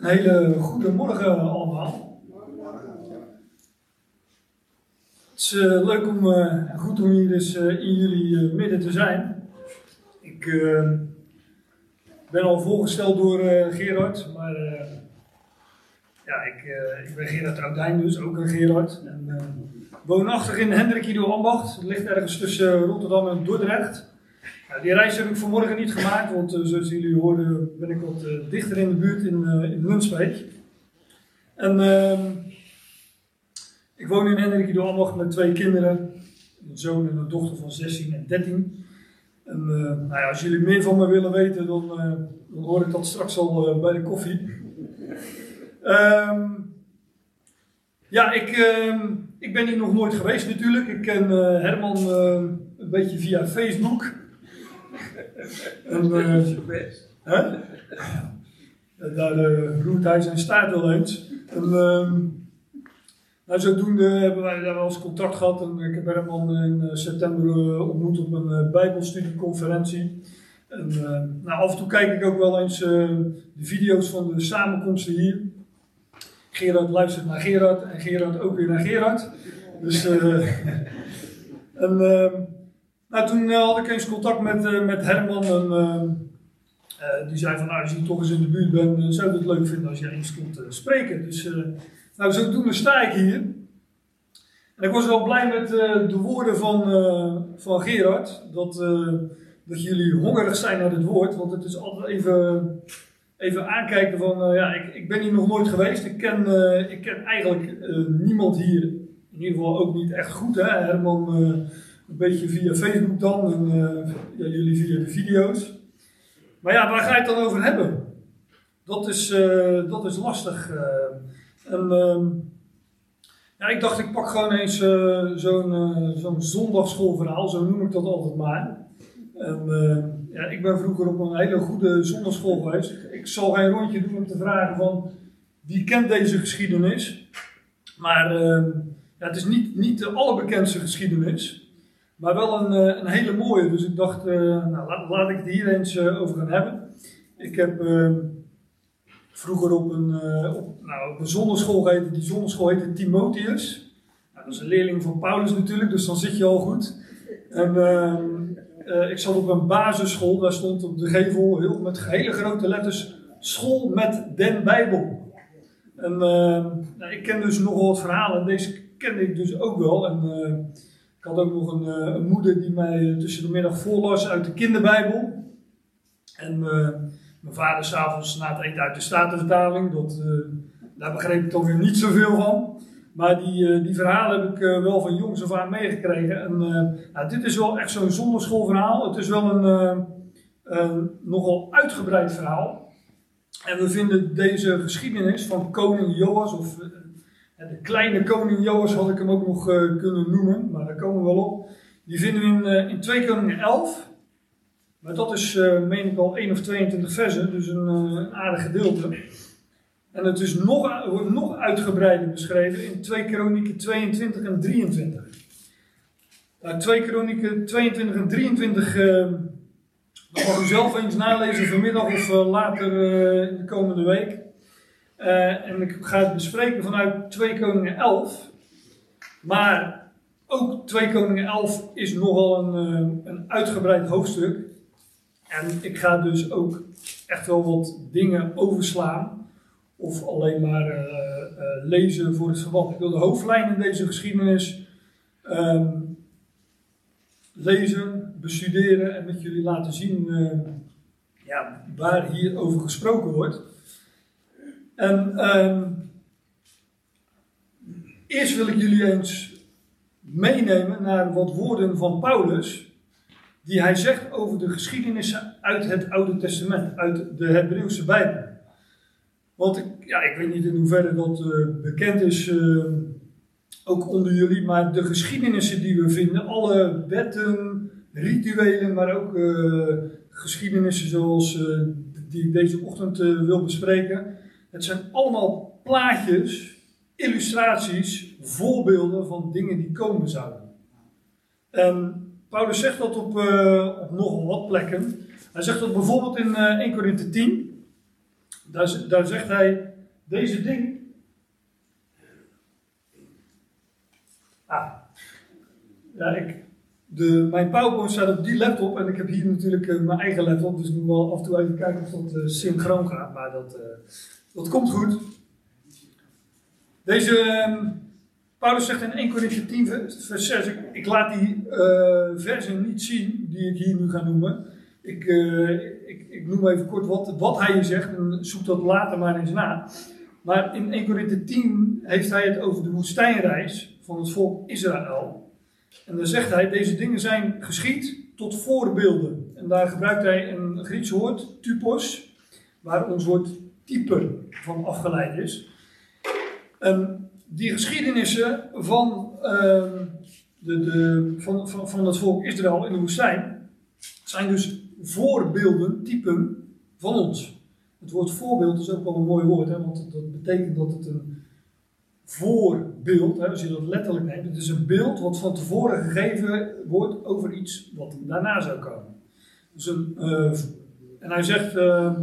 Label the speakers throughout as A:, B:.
A: Een hele goede morgen allemaal. Het is eh, leuk om, eh, goed om hier dus eh, in jullie midden te zijn. Ik ben al voorgesteld door Gerard, maar ja, ik, ik ben Gerard Oudijn dus, ook een Gerard. En, woonachtig in Hendrik Ido Ambacht, het ligt ergens tussen Rotterdam en Dordrecht. Die reis heb ik vanmorgen niet gemaakt, want eh, zoals jullie hoorden ben ik wat eh, dichter in de buurt in, eh in. En ehm, ik woon in Hendrik Ido Ambacht met twee kinderen, een zoon en een dochter van 16 en 13. En nou ja, als jullie meer van me willen weten, dan, dan hoor ik dat straks al bij de koffie. Ehm, ja, ik, ehm, ik ben hier nog nooit geweest natuurlijk. Ik ken Herman een beetje via Facebook. En, eh, hè? Daar eh, roert hij zijn staart wel eens. En, ehm, nou, zodoende hebben wij daar wel eens contact gehad. En ik heb Herman in eh, september ontmoet op een Bijbelstudieconferentie. En, nou, af en toe kijk ik ook wel eens de video's van de samenkomsten hier. Gerard luistert naar Gerard en Gerard ook weer naar Gerard. Dus, en, eh, nou, toen eh, had ik eens contact met, eh, met Herman. En, eh, eh, die zei van, nou, als je toch eens in de buurt bent, zou ik het leuk vinden als jij eens komt spreken. Dus, nou, zodoende sta ik hier. En ik was wel blij met de woorden van, van Gerard. Dat, dat jullie hongerig zijn naar het woord. Want het is altijd even, even aankijken van, ja, ik, ik ben hier nog nooit geweest. Ik ken, ik ken eigenlijk niemand hier. In ieder geval ook niet echt goed. Hè? Herman een beetje via Facebook dan. En eh, jullie via de video's. Maar ja, waar ga je het dan over hebben? Dat is, eh, dat is lastig. eh. en, ehm, ja, ik dacht, ik pak gewoon eens zo'n zo'n zondagsschoolverhaal, zo noem ik dat altijd maar. En, ja, ik ben vroeger op een hele goede zondagschool geweest. Ik, zal geen rondje doen om te vragen van wie kent deze geschiedenis. Maar eh, ja, het is niet, niet de allerbekendste geschiedenis, maar wel een, eh, een hele mooie. Dus ik dacht, eh, nou, laat, ik het hier eens eh, over gaan hebben. Ik heb eh, vroeger op een, op, nou, op een zonderschool geheten. Die zonderschool heette Timotheus. Nou, dat is een leerling van Paulus natuurlijk, dus dan zit je al goed. En ehm, eh, ik zat op een basisschool, daar stond op de gevel heel, met hele grote letters School met den Bijbel. En ehm, nou, ik ken dus nogal wat verhalen, deze kende ik dus ook wel. En ik had ook nog een, eh, moeder die mij tussen de middag voorlas uit de kinderbijbel. En eh, mijn vader s'avonds na het eten uit de Statenvertaling. Dat, eh, daar begreep ik toch weer niet zoveel van. Maar die, eh, die verhalen heb ik eh, wel van jongs af aan meegekregen. En eh, nou, dit is wel echt zo'n zonderschoolverhaal. Het is wel een eh, een nogal uitgebreid verhaal. En we vinden deze geschiedenis van koning Joas, of de kleine koning Joas had ik hem ook nog eh, kunnen noemen, maar daar komen we wel op. Die vinden we in, eh, in 2 Koningen 11. Maar dat is, eh, meen ik al, 1 of 22 versen, dus een, een aardig gedeelte. En het is nog, wordt nog uitgebreider beschreven in 2 Kronieken 22 en 23. Nou, 2 Kronieken 22 en 23, eh, dat mag u zelf eens nalezen vanmiddag of later eh, in de komende week. Eh, en ik ga het bespreken vanuit 2 Koningen 11. Maar ook 2 Koningen 11 is nogal een, eh, een uitgebreid hoofdstuk. En ik ga dus ook echt wel wat dingen overslaan. Of alleen maar eh, lezen voor het verband. Ik wil de hoofdlijnen in deze geschiedenis ehm, lezen, bestuderen en met jullie laten zien ja, waar hier over gesproken wordt. En ehm, eerst wil ik jullie eens meenemen naar wat woorden van Paulus, die hij zegt over de geschiedenissen uit het Oude Testament, uit de Hebreeuwse Bijbel. Want ik, ja, ik weet niet in hoeverre dat eh, bekend is, eh, ook onder jullie, maar de geschiedenissen die we vinden, alle wetten, rituelen, maar ook eh, geschiedenissen zoals eh, die ik deze ochtend wil bespreken, het zijn allemaal plaatjes, illustraties, voorbeelden van dingen die komen zouden. En Paulus zegt dat op, eh, op nogal wat plekken. Hij zegt dat bijvoorbeeld in eh 1 Korinthe 10. Daar, daar zegt hij, deze ding. Ah, ja, ik, de, mijn PowerPoint staat op die laptop en ik heb hier natuurlijk uh, mijn eigen laptop, dus ik moet wel af en toe even kijken of dat uh, synchroon gaat, maar dat, uh, dat komt goed. Deze um, Paulus zegt in 1 Corinthië 10 vers 6, ik, laat die versen niet zien die ik hier nu ga noemen. Ik, ik, ik, noem even kort wat, wat hij hier zegt en zoek dat later maar eens na. Maar in 1 Corinthië 10 heeft hij het over de woestijnreis van het volk Israël. En dan zegt hij, deze dingen zijn geschied tot voorbeelden. En daar gebruikt hij een Grieks woord, typos, waar ons woord type van afgeleid is. En die geschiedenissen van, uh, de, de, van, van, van het volk Israël in de woestijn zijn dus voorbeelden, typen van ons. Het woord voorbeeld is ook wel een mooi woord, hè, want dat betekent dat het een voorbeeld, hè, als je dat letterlijk neemt, het is een beeld wat van tevoren gegeven wordt over iets wat daarna zou komen. Dus een, uh, en hij zegt uh,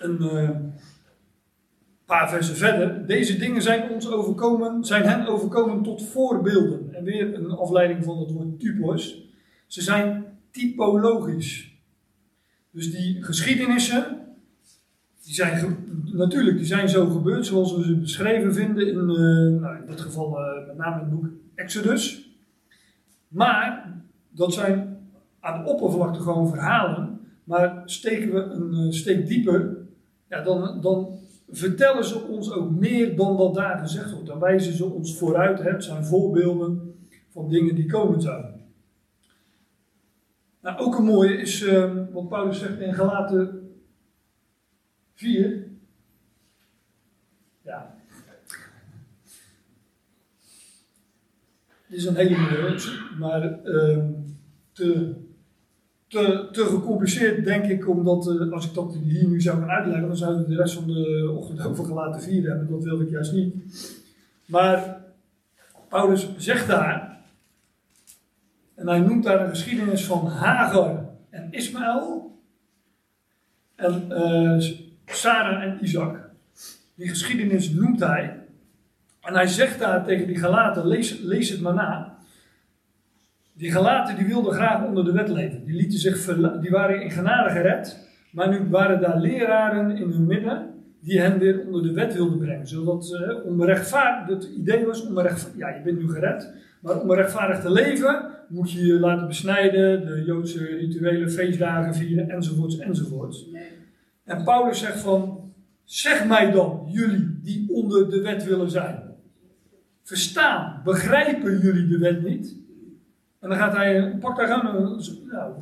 A: een uh, paar versen verder, deze dingen zijn ons overkomen, zijn hen overkomen tot voorbeelden. En weer een afleiding van het woord typos. Ze zijn typologisch. Dus die geschiedenissen die zijn natuurlijk, die zijn zo gebeurd zoals we ze beschreven vinden in, uh, nou in dit geval uh, met name het boek Exodus. Maar dat zijn aan de oppervlakte gewoon verhalen. Maar steken we een steek dieper, ja, dan, dan vertellen ze ons ook meer dan dat daar gezegd wordt. Dan wijzen ze ons vooruit. Het zijn voorbeelden van dingen die komen zouden. Nou, ook een mooie is wat Paulus zegt in Galaten 4. Ja. Dit is een hele mooie, maar uh, te, te, te gecompliceerd denk ik, omdat uh, als ik dat hier nu zou gaan uitleggen, dan zouden we de rest van de ochtend over gelaten vieren hebben. Dat wil ik juist niet. Maar Paulus zegt daar, en hij noemt daar een geschiedenis van Hagar en Ismaël. En uh, Sarah en Isaac. Die geschiedenis noemt hij. En hij zegt daar tegen die Galaten, lees, lees het maar na. Die Galaten die wilden graag onder de wet leven. Die, lieten zich die waren in genade gered. Maar nu waren daar leraren in hun midden die hen weer onder de wet wilden brengen. Zodat rechtvaardig, het idee was om rechtvaardig, ja je bent nu gered. Maar om rechtvaardig te leven moet je je laten besnijden, de Joodse rituele feestdagen vieren enzovoorts enzovoorts. En Paulus zegt van, zeg mij dan, jullie die onder de wet willen zijn. Verstaan, begrijpen jullie de wet niet? En dan gaat hij, pakt daar gewoon een, nou,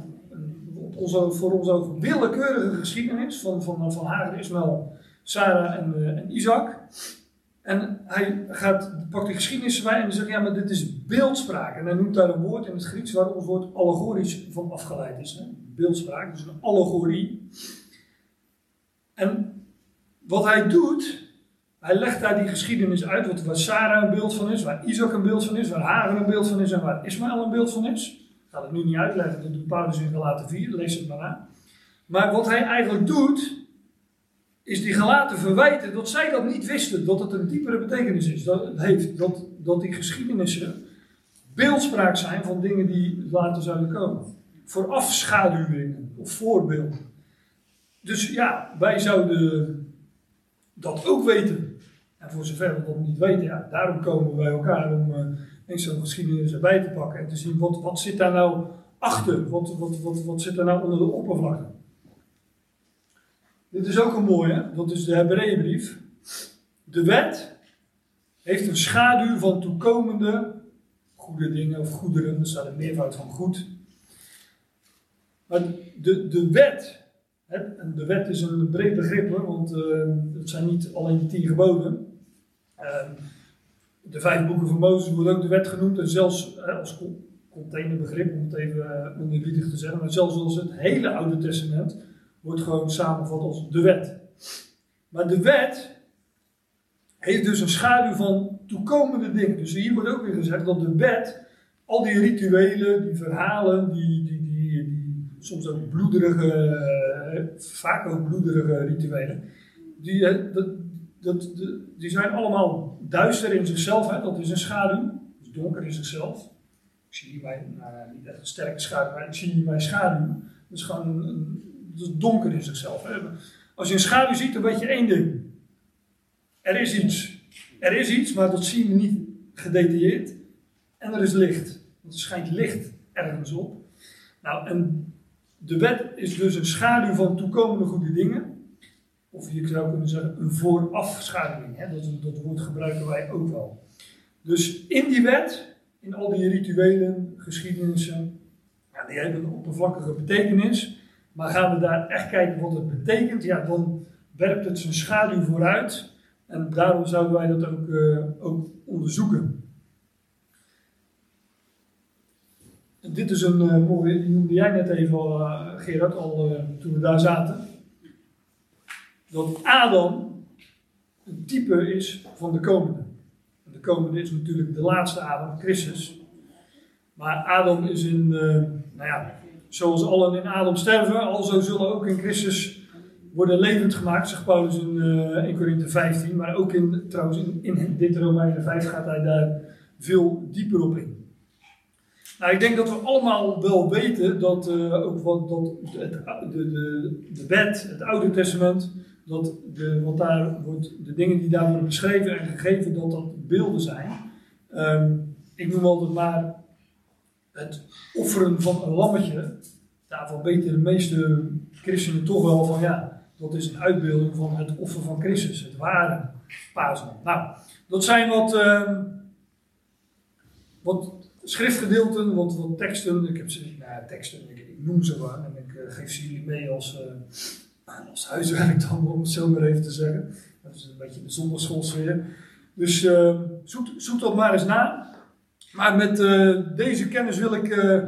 A: op onze, voor ons ook willekeurige geschiedenis van, van, van Hagar, Ismael, Sarah en, uh, en Isaac. En hij gaat, pakt die geschiedenis bij en zegt, ja, maar dit is beeldspraak. En hij noemt daar een woord in het Grieks waar ons woord allegorisch van afgeleid is. Hè? Beeldspraak, dus een allegorie. En wat hij doet, hij legt daar die geschiedenis uit, wat, waar Sarah een beeld van is, waar Isaac een beeld van is, waar Hagar een beeld van is en waar Ismaël een beeld van is. Ik ga het nu niet uitleggen, dat doet Paulus in Galaten 4, lees het maar na. Maar wat hij eigenlijk doet, is die gelaten verwijten dat zij dat niet wisten, dat het een diepere betekenis is, dat, heeft, dat, dat die geschiedenissen beeldspraak zijn van dingen die later zouden komen. Voor afschaduwingen of voorbeelden. Dus ja, wij zouden dat ook weten. Voor zover we dat niet weten, ja, daarom komen we bij elkaar om uh, zo'n geschiedenis erbij te pakken en te zien wat, wat zit daar nou achter, wat, wat, wat, wat zit daar nou onder de oppervlakte. Dit is ook een mooie, dat is de Hebreeënbrief. De wet heeft een schaduw van toekomende goede dingen of goederen, er staat een meervoud van goed. Maar de, de wet en de wet is een breed begrip want uh, het zijn niet alleen tien geboden. Uh, de vijf boeken van Mozes wordt ook de wet genoemd en zelfs als containerbegrip, om het even uh, oneerbiedig te zeggen, maar zelfs als het hele Oude Testament wordt gewoon samengevat als de wet. Maar de wet heeft dus een schaduw van toekomende dingen. Dus hier wordt ook weer gezegd dat de wet, al die rituelen, die verhalen, die, die, die, die soms ook bloederige vaak ook bloederige rituelen, die, dat, dat, die zijn allemaal duister in zichzelf. Hè? Dat is een schaduw. Dus donker in zichzelf. Ik zie hier mijn, echt een sterke schaduw, maar ik zie hier mijn schaduw. Dat is gewoon een, is donker in zichzelf. Hè? Als je een schaduw ziet, dan weet je één ding. Er is iets. Er is iets, maar dat zien we niet gedetailleerd. En er is licht. Want er schijnt licht ergens op. Nou, en de wet is dus een schaduw van toekomende goede dingen. Of je zou kunnen zeggen een voorafschaduwing. Dat, dat woord gebruiken wij ook wel. Dus in die wet, in al die rituelen, geschiedenissen, ja, die hebben een oppervlakkige betekenis. Maar gaan we daar echt kijken wat het betekent, ja, dan werpt het zijn schaduw vooruit. En daarom zouden wij dat ook, uh, ook onderzoeken. dit is een mooie, die noemde jij net even al, uh, Gerard, al toen we daar zaten dat Adam een type is van de komende. de komende is natuurlijk de laatste Adam, Christus. Maar Adam is in, uh, nou ja, zoals allen in Adam sterven, alzo zullen ook in Christus worden levend gemaakt, zegt Paulus in, uh, in Korinthe 15. Maar ook in, trouwens in, dit Romeinen 5 gaat hij daar veel dieper op in. Nou, ik denk dat we allemaal wel weten dat, uh, ook wat, dat het, de, de, de het Oude Testament, dat de, wat daar wordt, de dingen die daar worden beschreven en gegeven, dat dat beelden zijn. Um, ik noem altijd maar het offeren van een lammetje. Daarvan weten de meeste christenen toch wel van ja, dat is een uitbeelding van het offer van Christus, het ware paaslam. Nou, dat zijn wat, uh, wat schriftgedeelten, wat, wat teksten. Ik heb ze, nou, teksten, ik, noem ze wel en ik uh, geef ze jullie mee als. Uh, als huiswerk dan, om het zo maar even te zeggen. Dat is een beetje de zondagschoolsfeer. Dus uh, zoek, dat maar eens na. Maar met uh, deze kennis wil ik uh,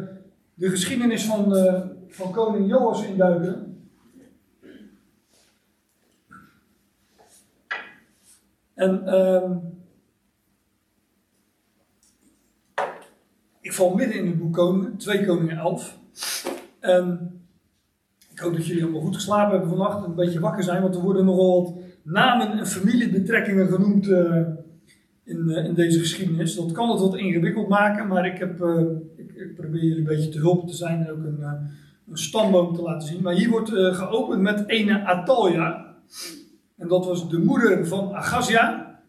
A: de geschiedenis van, van koning Joas induiken. En um, ik val midden in het boek Koningen, 2 Koningen 11. En ik hoop dat jullie allemaal goed geslapen hebben vannacht en een beetje wakker zijn, want er worden nogal wat namen en familiebetrekkingen genoemd uh, in, uh, in deze geschiedenis. Dat kan het wat ingewikkeld maken, maar ik, heb, uh, ik, probeer jullie een beetje te hulp te zijn en ook een, een stamboom te laten zien. Maar hier wordt geopend met ene Atalja. En dat was de moeder van Agazia.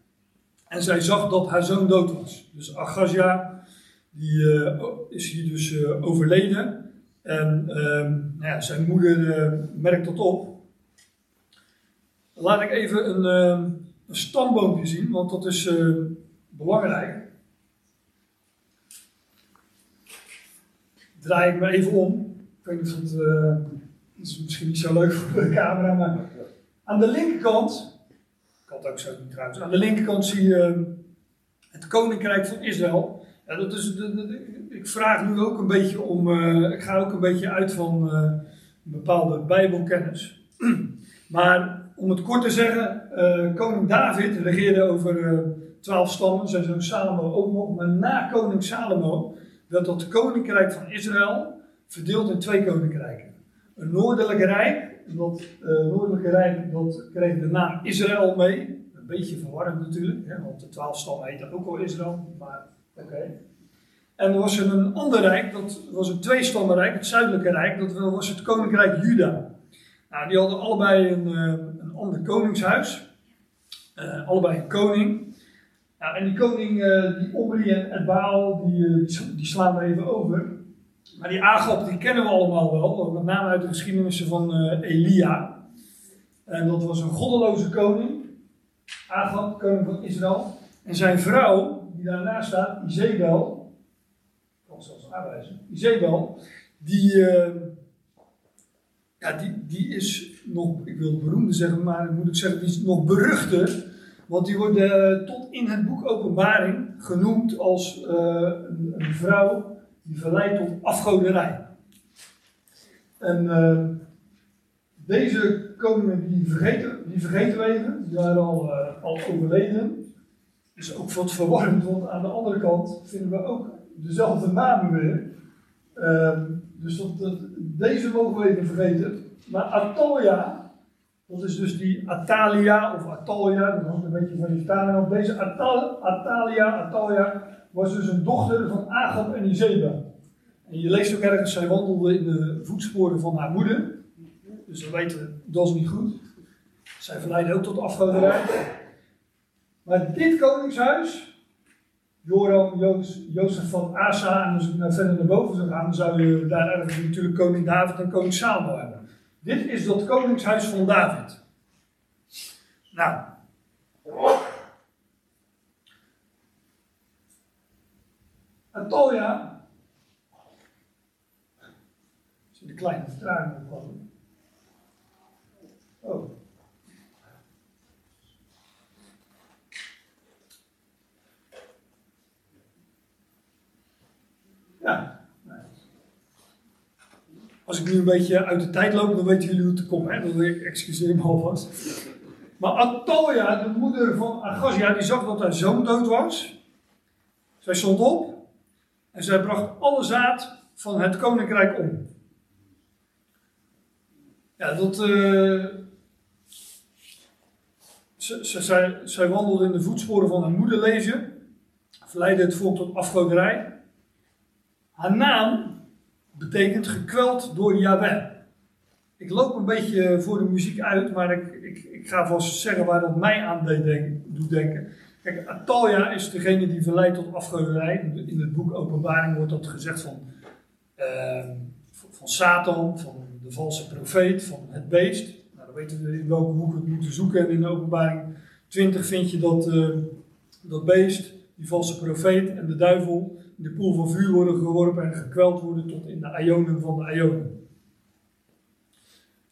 A: En zij zag dat haar zoon dood was. Dus Agazia die, is hier dus overleden. En ehm, nou ja, zijn moeder uh, merkt dat op. Laat ik even een, uh, een stamboompje zien, want dat is uh, belangrijk. Draai ik me even om. Ik weet niet of het, dat is misschien niet zo leuk voor de camera, maar aan de linkerkant, ik had ook zo niet trouwens, aan de linkerkant zie je het koninkrijk van Israël. Dat ik vraag nu ook een beetje om, uh, ik ga ook een beetje uit van een bepaalde bijbelkennis. maar om het kort te zeggen, uh, koning David regeerde over twaalf stammen, zijn zoon Salomo ook nog. Maar na koning Salomo werd dat koninkrijk van Israël verdeeld in twee koninkrijken. Een noordelijke rijk, dat noordelijke rijk dat kreeg de naam Israël mee. Een beetje verwarrend natuurlijk, hè, want de twaalf stammen heten ook al Israël, maar En er was een ander rijk, dat was een tweestammenrijk, het zuidelijke rijk, dat was het koninkrijk Juda. Nou, die hadden allebei een, eh, een ander koningshuis, uh, allebei een koning. Nou, en die koning, uh, die Omri en Baal, die, die, slaan we even over. Maar die Agab, die kennen we allemaal wel, met name uit de geschiedenissen van Elia. En dat was een goddeloze koning, Agab, koning van Israël. En zijn vrouw, die daarnaast staat, Izebel, zelfs aanwijzen. Izebel, die, uh, ja, die, die is nog, ik wil beroemde zeggen, maar moet ik zeggen, die is nog beruchter. Want die wordt uh, tot in het boek Openbaring genoemd als uh, een, vrouw die verleidt tot afgoderij. En deze koningen die vergeten, die vergeten we even, die waren al, al overleden. Is ook wat verwarrend, want aan de andere kant vinden we ook dezelfde namen weer. Um, dus dat, deze mogen we even vergeten. Maar Atoya, Dat is dus die Atalia of Atalia, dat hangt een beetje van je af. Deze Atal, Atalia, Atalia was dus een dochter van Agab en Izeba. En je leest ook ergens, zij wandelde in de voetsporen van haar moeder. Dus we weten, dat is niet goed. Zij verleidde ook tot afgoderij. Maar dit koningshuis, Joram, Jozef van Asa, en als ik naar verder naar boven zou gaan, dan zou je daar natuurlijk koning David en koning Salomo hebben. Dit is dat koningshuis van David. Nou. Atolia. Zie de kleine vertraging opkomen. Oh. Ja. Als ik nu een beetje uit de tijd loop, dan weten jullie hoe het komt. Hè? Dan ik excuseer me alvast. Maar Atolia, de moeder van Agazia, die zag dat haar zoon dood was. Zij stond op en zij bracht alle zaad van het koninkrijk om. Ja, dat. Zij, zij wandelde in de voetsporen van haar moeder lezen, verleidde het volk tot afgoderij. Haar naam betekent gekweld door Yahweh. Ik loop een beetje voor de muziek uit, maar ik, ik, ik ga vast zeggen waar dat mij aan doet denken. Kijk, Atalia is degene die verleidt tot afgoderij. In het boek Openbaring wordt dat gezegd van, uh, van Satan, van de valse profeet, van het beest. Nou, dan weten we in welke boek we het moeten zoeken. En in Openbaring 20 vind je dat, uh, dat beest, die valse profeet en de duivel in de poel van vuur worden geworpen en gekweld worden tot in de ionen van de ionen.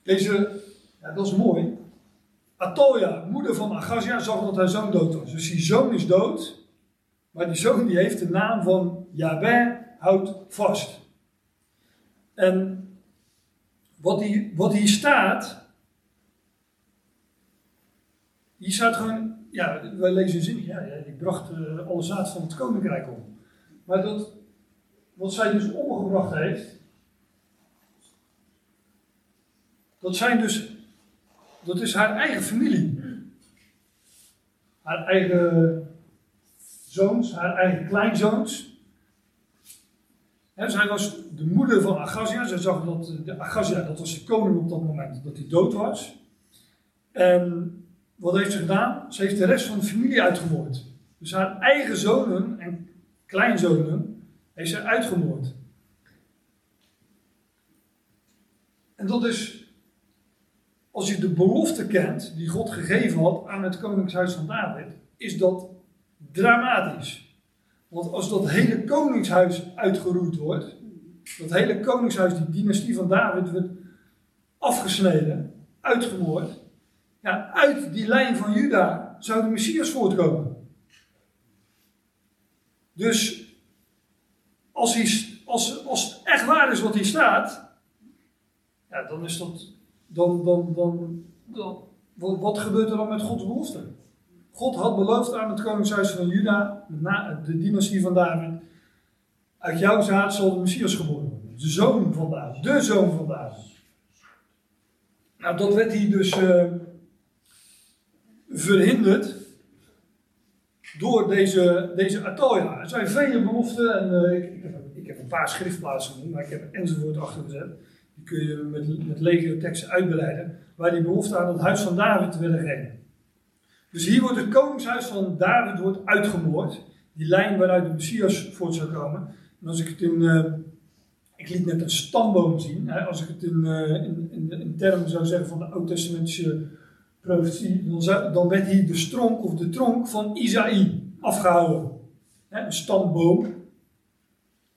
A: Deze, ja, dat is mooi. Atoya, moeder van Agazia, zag dat haar zoon dood was. Dus die zoon is dood, maar die zoon die heeft de naam van Yahweh houdt vast. En wat hier, wat hier staat, hier staat gewoon, ja, wij lezen zin, ja, die bracht alle zaad van het koninkrijk om. Maar dat, wat zij dus omgebracht heeft, dat zijn dus, dat is haar eigen familie. Haar eigen zoons, haar eigen kleinzoons. En zij was de moeder van Agazia. Zij zag dat de Agazia, dat was de koning op dat moment, dat hij dood was. En wat heeft ze gedaan? Ze heeft de rest van de familie uitgemoord. Dus haar eigen zonen en kleinzonen, heeft ze uitgemoord. En dat is, als je de belofte kent die God gegeven had aan het koningshuis van David, is dat dramatisch. Want als dat hele koningshuis uitgeroeid wordt, dat hele koningshuis, die dynastie van David, wordt afgesneden, uitgemoord, ja, uit die lijn van Juda zou de Messias voortkomen. Dus als, hij, als, als het echt waar is wat hier staat, ja, dan is dat. Dan, dan, dan, dan, wat gebeurt er dan met Gods belofte? God had beloofd aan het koningshuis van Juda, de dynastie van David. Uit jouw zaad zal de Messias geboren worden. De zoon van David. De zoon van David. Nou, dat werd hier dus uh, verhinderd door deze, deze. Er zijn vele beloften en uh, ik, ik, heb, ik, heb, een paar schriftplaatsen genoemd, maar ik heb enzovoort achtergezet. Die kun je met, met lege teksten uitbreiden, waar die belofte aan het huis van David werden gegeven. Dus hier wordt het koningshuis van David wordt uitgemoord. Die lijn waaruit de Messias voort zou komen. En als ik het in. Uh, ik liet net een stamboom zien. Als ik het in, uh, in, in, in termen zou zeggen van de Oud-testamentische profetie, dan, werd hier de stronk of de tronk van Isaïe afgehouden. een stamboom,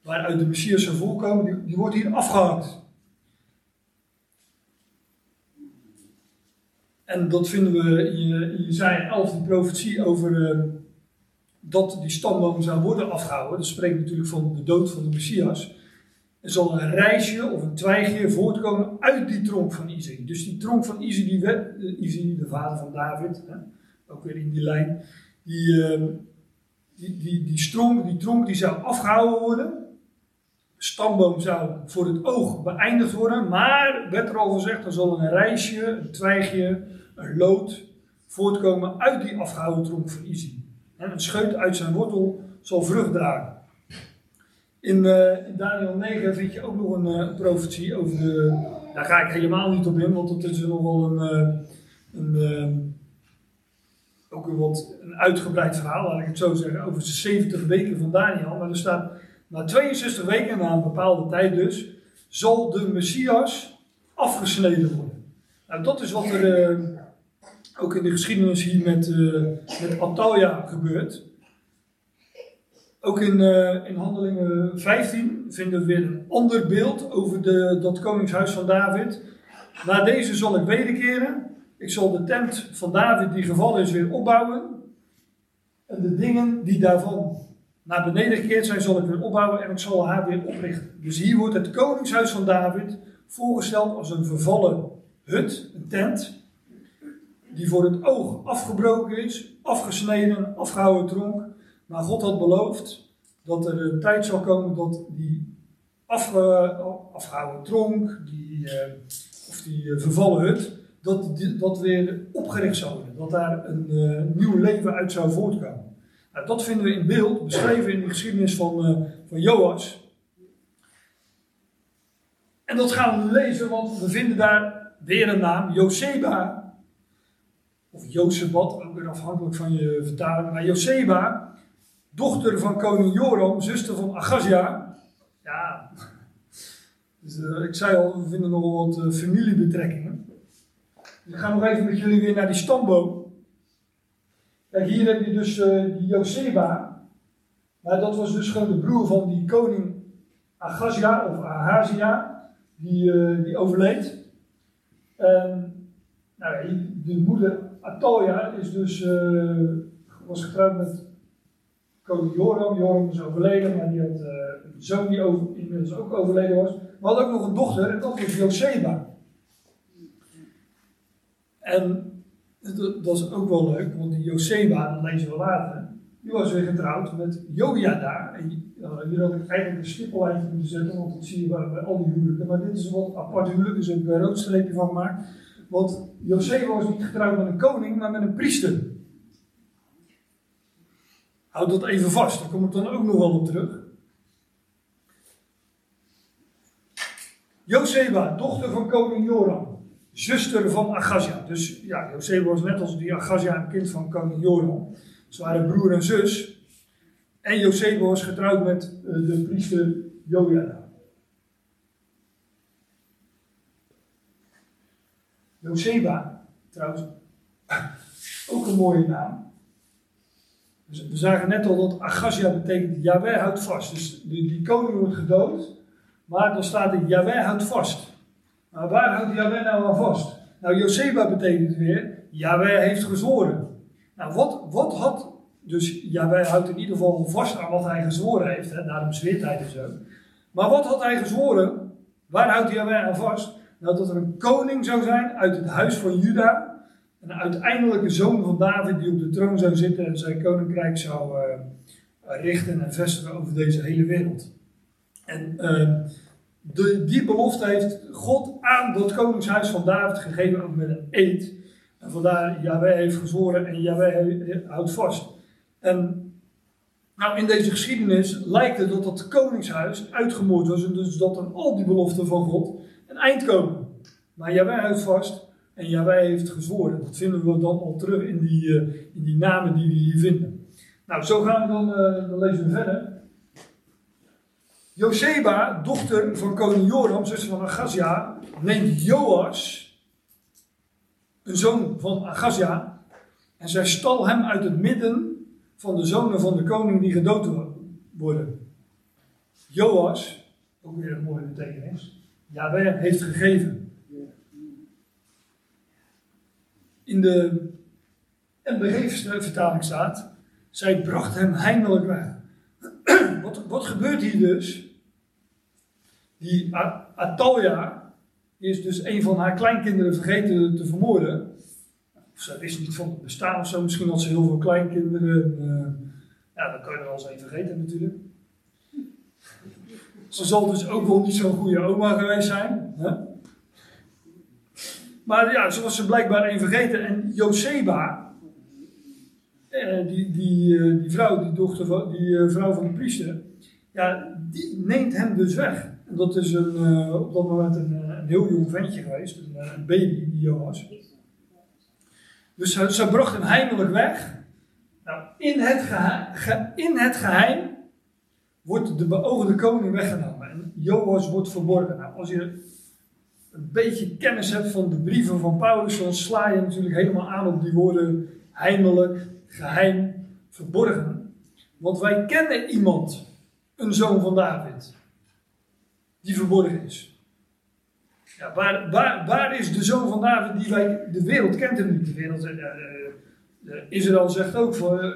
A: waaruit de Messias zou voorkomen, die, wordt hier afgehakt. En dat vinden we in Jezaja 11, die profetie over uh, dat die stamboom zou worden afgehouden. Dat spreekt natuurlijk van de dood van de Messias. Er zal een reisje of een twijgje voortkomen uit die tronk van Isaïe. Dus die tronk van Isaïe, die uh, de vader van David, hè, ook weer in die lijn, die, uh, die, die, die, stronk, die tronk die zou afgehouden worden. stamboom zou voor het oog beëindigd worden, maar werd er al gezegd, er zal een reisje, een twijgje, een lood voortkomen uit die afgehouden tronk van Isi. En een scheut uit zijn wortel zal vrucht dragen. In, in Daniel 9 vind je ook nog een uh, profetie over de. Daar ga ik helemaal niet op in, want dat is nogal een. Uh, een ook een wat een uitgebreid verhaal, laat ik het zo zeggen, over de 70 weken van Daniel. Maar er staat, na 62 weken, na een bepaalde tijd dus, zal de Messias afgesneden worden. Nou, dat is wat er ook in de geschiedenis hier met, met gebeurt. Ook in, uh, in Handelingen 15 vinden we weer een ander beeld over de, dat koningshuis van David. Na deze zal ik wederkeren. Ik zal de tent van David die gevallen is weer opbouwen. En de dingen die daarvan naar beneden gekeerd zijn, zal ik weer opbouwen en ik zal haar weer oprichten. Dus hier wordt het koningshuis van David voorgesteld als een vervallen hut, een tent die voor het oog afgebroken is, afgesneden, afgehouden tronk. Maar God had beloofd dat er een tijd zou komen dat die afge, afgehouden tronk, die, uh, of die uh, vervallen hut, dat dat weer opgericht zou worden. Dat daar een uh, nieuw leven uit zou voortkomen. Nou, dat vinden we in beeld, beschreven in de geschiedenis van, van Joas. En dat gaan we lezen, want we vinden daar weer een naam, Joseba, of Josebat, ook weer afhankelijk van je vertaling. Maar Joseba, dochter van koning Joram, zuster van Agazia. Ja, dus, uh, ik zei al, we vinden nogal wat uh, familiebetrekkingen. Dus ik ga nog even met jullie weer naar die stamboom. Kijk, hier heb je dus uh, die Joseba. Maar dat was dus gewoon de broer van die koning Agazia of Ahazia, die, die overleed. Nou, de moeder Atalia is dus, was getrouwd met koning Joram. Joram is overleden, maar die had uh, een zoon die over, inmiddels ook overleden was. Maar had ook nog een dochter en dat was Joseba. En dat is ook wel leuk, want die Joseba, dat lezen we later, die was weer getrouwd met Jojada. En hier had ik eigenlijk een stippellijntje moeten zetten, want dat zie je bij, al die huwelijken. Maar dit is een wat apart huwelijk, dus ik heb een roodstreepje van gemaakt. Want Jozef was niet getrouwd met een koning, maar met een priester. Houd dat even vast, daar kom ik dan ook nog wel op terug. Jozeba, dochter van koning Joram, zuster van Agazia. Dus ja, Jozeba was net als die Agazia een kind van koning Joram. Ze waren broer en zus. En Jozeba was getrouwd met uh, de priester Jojada. Joseba, trouwens, ook een mooie naam. Dus we zagen net al dat Agazia betekent Yahweh houdt vast. Dus die, die, koning wordt gedood, maar dan staat er Yahweh houdt vast. Maar waar houdt Yahweh nou aan vast? Nou, Joseba betekent weer, Yahweh heeft gezworen. Nou, wat, wat had, dus Yahweh houdt in ieder geval vast aan wat hij gezworen heeft, hè, daarom zweert hij zo. Maar wat had hij gezworen? Waar houdt Yahweh aan vast? Nou, dat er een koning zou zijn uit het huis van Juda. Een uiteindelijke zoon van David die op de troon zou zitten en zijn koninkrijk zou uh, richten en vestigen over deze hele wereld. En uh, de, die belofte heeft God aan dat koningshuis van David gegeven, ook met een eed. En vandaar, Yahweh heeft gezworen en Yahweh houdt vast. En nou, in deze geschiedenis lijkt het dat dat koningshuis uitgemoord was. En dus dat dan al die beloften van God een eind komen. Maar Jawij houdt vast en Jawij heeft gezworen. Dat vinden we dan al terug in die, uh, in die namen die we hier vinden. Nou, zo gaan we dan, uh, dan lezen we verder. Joseba, dochter van koning Joram, zus van Agazia, neemt Joas, een zoon van Agazia, en zij stal hem uit het midden van de zonen van de koning die gedood worden. Joas, ook weer een mooie betekenis. Yahweh heeft gegeven. In de NBG-vertaling staat, zij bracht hem heimelijk weg. wat, wat gebeurt hier dus? Die Atalia is dus een van haar kleinkinderen vergeten te vermoorden. Of ze wist niet van het bestaan of zo. Misschien had ze heel veel kleinkinderen. Uh, ja, dan kan je er wel eens een vergeten natuurlijk. ze zal dus ook wel niet zo'n goede oma geweest zijn. Maar ja, ze was ze blijkbaar één vergeten. En Joseba, eh, die, die, eh, die vrouw, die dochter van, die eh, vrouw van de priester, ja, die neemt hem dus weg. En dat is een, op dat moment een, een heel jong ventje geweest, een, een baby die Joas. Dus ze, bracht hem heimelijk weg. Nou, in het, geheim, ge- in het geheim wordt de beoogde koning weggenomen. En Joas wordt verborgen. Nou, als je een beetje kennis hebt van de brieven van Paulus, dan sla je natuurlijk helemaal aan op die woorden heimelijk, geheim, verborgen. Want wij kennen iemand, een zoon van David, die verborgen is. Ja, waar, waar, waar is de zoon van David die wij, de wereld kent hem niet. De wereld, eh, eh, eh, Israël zegt ook eh,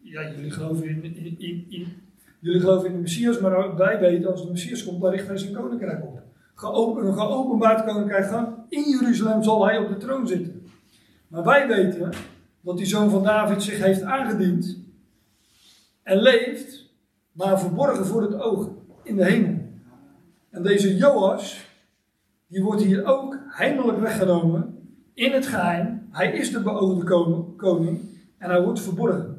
A: ja, jullie geloven in, in, in, in- jullie geloven in de Messias, maar wij weten als de Messias komt, dan richt hij zijn koninkrijk op. Geopen, geopenbaard koninkrijk gaan, in Jeruzalem zal hij op de troon zitten. Maar wij weten dat die zoon van David zich heeft aangediend en leeft, maar verborgen voor het oog in de hemel. En deze Joas, die wordt hier ook heimelijk weggenomen in het geheim. Hij is de beoogde koning, en hij wordt verborgen.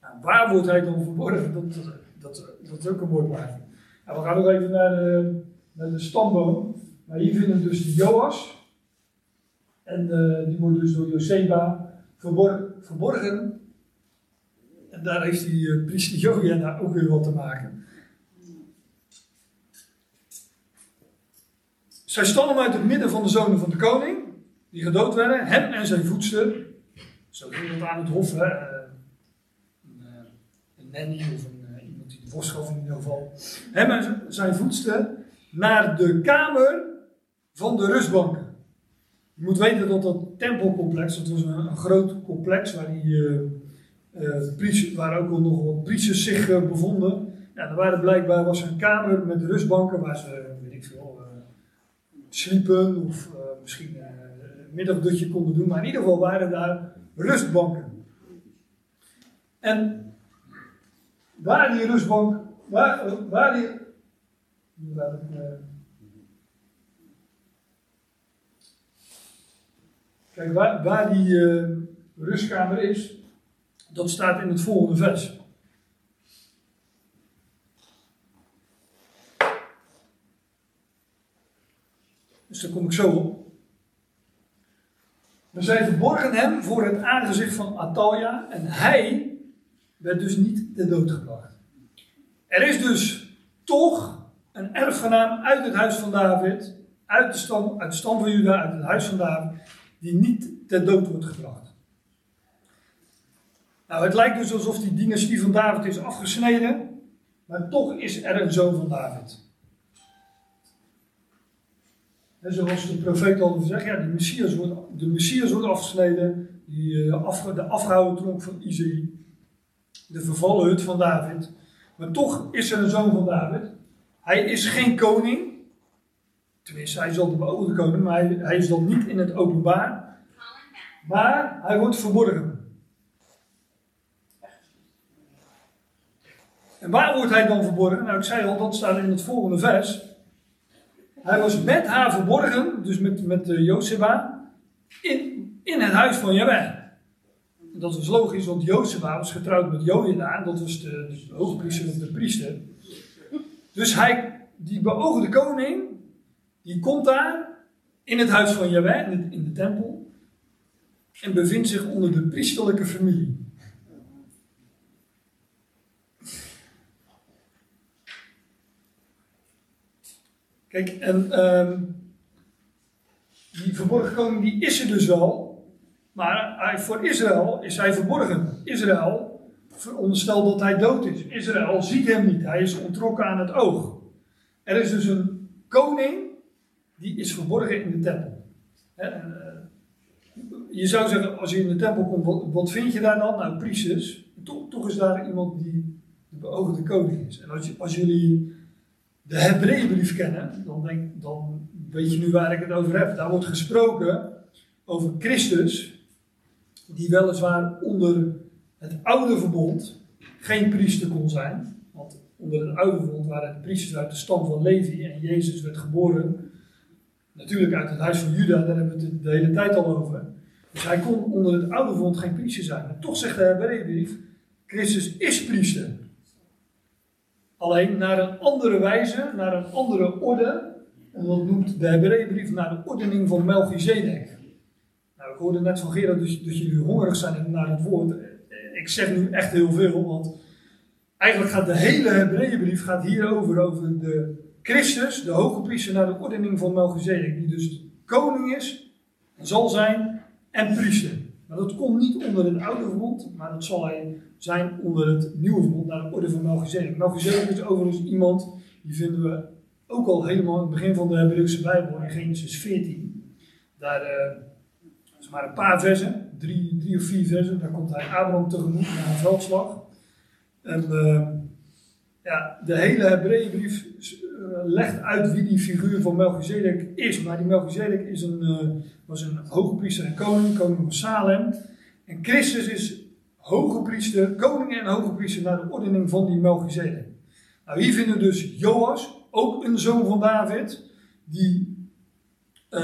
A: Nou, waar wordt hij dan verborgen? Dat, dat, dat, is ook een mooi plaatje. Nou, we gaan nog even naar de, naar de stamboom. Maar hier vinden we dus de Joas. En eh, die wordt dus door Joseba verbor- verborgen. En daar heeft die eh, priester ook weer wat te maken. Zij stammen uit het midden van de zonen van de koning, die gedood werden, hem en zijn voedster. Zo ging dat aan het hof, hè. Een, eh, een nanny of een, eh, iemand die de gaf in ieder geval. Hem en zijn voedster naar de kamer van de rustbanken. Je moet weten dat dat tempelcomplex, dat was een, een groot complex waar, die, priest- waar ook nog wat priesters zich eh, bevonden. Ja, er waren blijkbaar was een kamer met rustbanken waar ze, weet ik veel, sliepen of misschien een middagdutje konden doen. Maar in ieder geval waren daar rustbanken. En waar die rustbank, waar, waar die. Kijk, waar, die eh, rustkamer is, dat staat in het volgende vers. Dus daar kom ik zo op. Maar zij verborgen hem voor het aangezicht van Atalia en hij werd dus niet ter dood gebracht. Er is dus toch een erfgenaam uit het huis van David, uit de stam, uit de stam van Juda, uit het huis van David, die niet ter dood wordt gebracht. Nou, het lijkt dus alsof die dynastie van David is afgesneden, maar toch is er een zoon van David. En zoals de profeet al zegt, ja, de Messias wordt, de Messias wordt afgesneden, die, eh, afge- de afgehouden tronk van Isaïe, de vervallen hut van David. Maar toch is er een zoon van David. Hij is geen koning, tenminste hij is al de beoogde koning, maar hij, is dan niet in het openbaar. Maar hij wordt verborgen. En waar wordt hij dan verborgen? Nou, ik zei al, dat staat in het volgende vers. Hij was met haar verborgen, dus met, met uh, Jozeba, in, in het huis van Jaweh. Dat was logisch, want Jozeba was getrouwd met Jojeda, dat was de, de hoogpriester of de priester. Dus hij, die beoogde koning, die komt daar in het huis van de, in de tempel, en bevindt zich onder de priesterlijke familie. Kijk, en ehm, die verborgen koning die is er dus wel, maar hij, voor Israël is hij verborgen. Israël veronderstelt dat hij dood is. Israël ziet hem niet, hij is ontrokken aan het oog. Er is dus een koning die is verborgen in de tempel. Eh, je zou zeggen, als je in de tempel komt, wat, vind je daar dan? Nou, priesters. Toch, toch is daar iemand die de beoogde koning is. En als, als jullie de Hebreeënbrief kennen, dan, denk, dan weet je nu waar ik het over heb. Daar wordt gesproken over Christus, die weliswaar onder het oude verbond geen priester kon zijn. Want onder het oude verbond waren de priesters uit de stam van Levi en Jezus werd geboren natuurlijk uit het huis van Juda, daar hebben we het de hele tijd al over. Dus hij kon onder het oude verbond geen priester zijn. Maar toch zegt de Hebreeënbrief, Christus is priester. Alleen naar een andere wijze, naar een andere orde. En dat noemt de Hebreeënbrief naar de ordening van Melchizedek. Nou, ik hoorde net van Gerard dus, dat jullie hongerig zijn naar het woord. Ik zeg nu echt heel veel, want eigenlijk gaat de hele Hebreeënbrief gaat hierover, over de Christus, de hoge priester naar de ordening van Melchizedek, die dus koning is, zal zijn en priester. Maar dat komt niet onder het oude verbond, maar dat zal hij zijn onder het nieuwe verbond, naar de orde van Melchizedek. Melchizedek is overigens iemand, die vinden we ook al helemaal in het begin van de Hebreeuwse Bijbel, in Genesis 14. Daar, uh, maar een paar versen, drie, drie of vier versen, daar komt hij Abraham tegemoet na een veldslag. En uh, ja, de hele Hebreeënbrief uh, legt uit wie die figuur van Melchizedek is. Maar die Melchizedek is een, uh, was een hoge priester en koning, koning van Salem. En Christus is hoge priester, koning en hoge priester naar de ordening van die Melchizedek. Nou, hier vinden we dus Joas, ook een zoon van David, die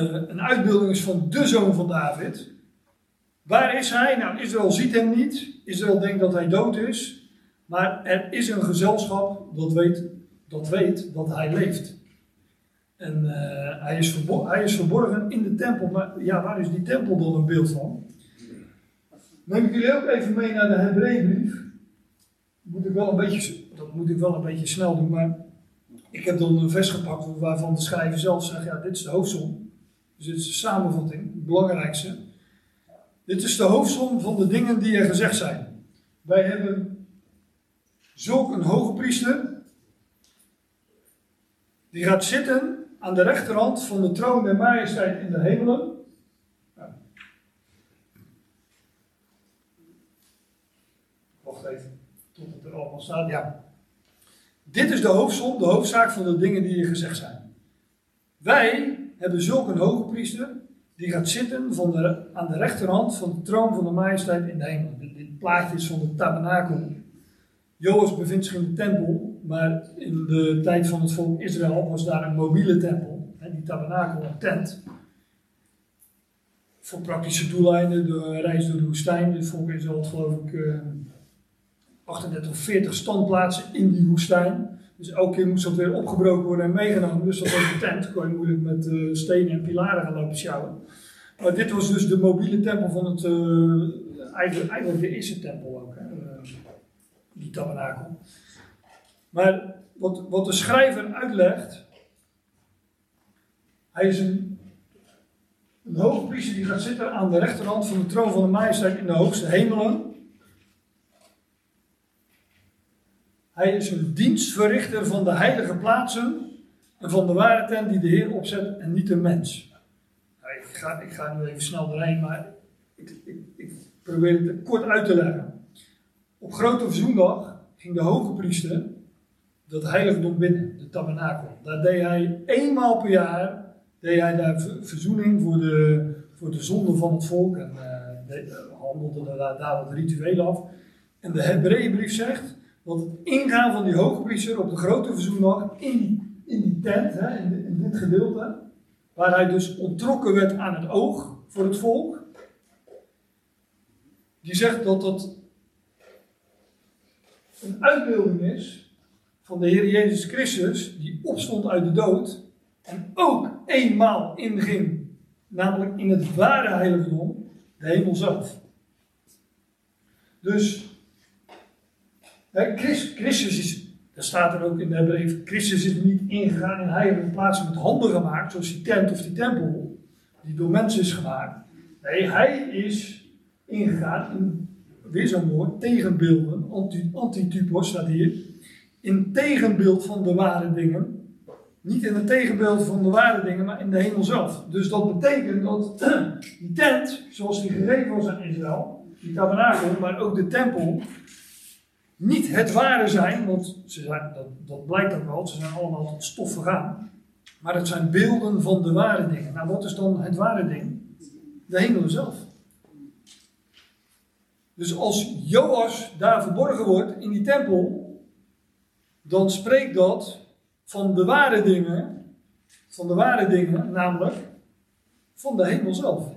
A: een uitbeelding is van de zoon van David. Waar is hij? Nou, Israël ziet hem niet. Israël denkt dat hij dood is. Maar er is een gezelschap dat weet dat, weet dat hij leeft. En uh, hij, is verborgen in de tempel. Maar ja, waar is die tempel dan een beeld van? Neem ik jullie ook even mee naar de Hebreeënbrief. Dat moet ik wel een beetje snel doen, maar ik heb dan een vers gepakt waarvan de schrijver zelf zegt, ja, dit is de hoofdsom. Dus dit is de samenvatting, het belangrijkste. Dit is de hoofdsom van de dingen die er gezegd zijn. Wij hebben zulk een hoge priester, die gaat zitten aan de rechterhand van de troon der majesteit in de hemelen. Ja. Wacht even, tot het er allemaal staat. Ja. Dit is de hoofdsom, de hoofdzaak van de dingen die hier gezegd zijn. Wij hebben zulk een hoge priester, die gaat zitten van de, aan de rechterhand van de troon van de majesteit in de hemel. Dit, plaatje is van de tabernakel Joas bevindt zich in de tempel, maar in de tijd van het volk Israël was daar een mobiele tempel, hè, die tabernakel, een tent. Voor praktische doeleinden, de reis door de woestijn. Het volk Israël geloof ik uh, 38 of 40 standplaatsen in die woestijn. Dus elke keer moest dat weer opgebroken worden en meegenomen. Dus dat was de tent. kon je moeilijk met uh, stenen en pilaren gaan lopen sjouwen. Maar dit was dus de mobiele tempel van het, uh, eigenlijk, eigenlijk de eerste tempel ook. Hè die tabernakel. Maar wat, wat de schrijver uitlegt, hij is een, een hoge priester die gaat zitten aan de rechterhand van de troon van de majesteit in de hoogste hemelen. Hij is een dienstverrichter van de heilige plaatsen en van de ware tent die de Heer opzet en niet de mens. Ik, ga, ik ga nu even snel doorheen, maar ik, ik, ik probeer het kort uit te leggen. Op Grote Verzoendag ging de hoge priester dat heiligdom binnen, de tabernakel. Daar deed hij eenmaal per jaar deed hij daar verzoening voor de, voor de zonde van het volk. En uh, handelde daar, daar wat rituelen af. En de Hebreeënbrief zegt dat het ingaan van die hoge priester op de grote verzoendag in in die tent, hè, in, in dit gedeelte, waar hij dus ontrokken werd aan het oog voor het volk. Die zegt dat dat een uitbeelding is van de Heer Jezus Christus, die opstond uit de dood en ook eenmaal inging, namelijk in het ware heiligdom, de hemel zelf. Dus, Christus is, dat staat er ook in de brief, Christus is niet ingegaan in heilige plaatsen met handen gemaakt, zoals die tent of die tempel, die door mensen is gemaakt. Nee, hij is ingegaan in weer zo'n woord, tegenbeelden, anti, antitypos staat hier, in tegenbeeld van de ware dingen. Niet in het tegenbeeld van de ware dingen, maar in de hemel zelf. Dus dat betekent dat die tent, zoals die gegeven was aan Israël, die tabernakel, maar ook de tempel, niet het ware zijn, want ze zijn, dat, dat blijkt ook wel, ze zijn allemaal tot stof vergaan. Maar het zijn beelden van de ware dingen. Nou, wat is dan het ware ding? De hemel zelf. Dus als Joas daar verborgen wordt in die tempel, dan spreekt dat van de ware dingen, van de ware dingen, namelijk van de hemel zelf.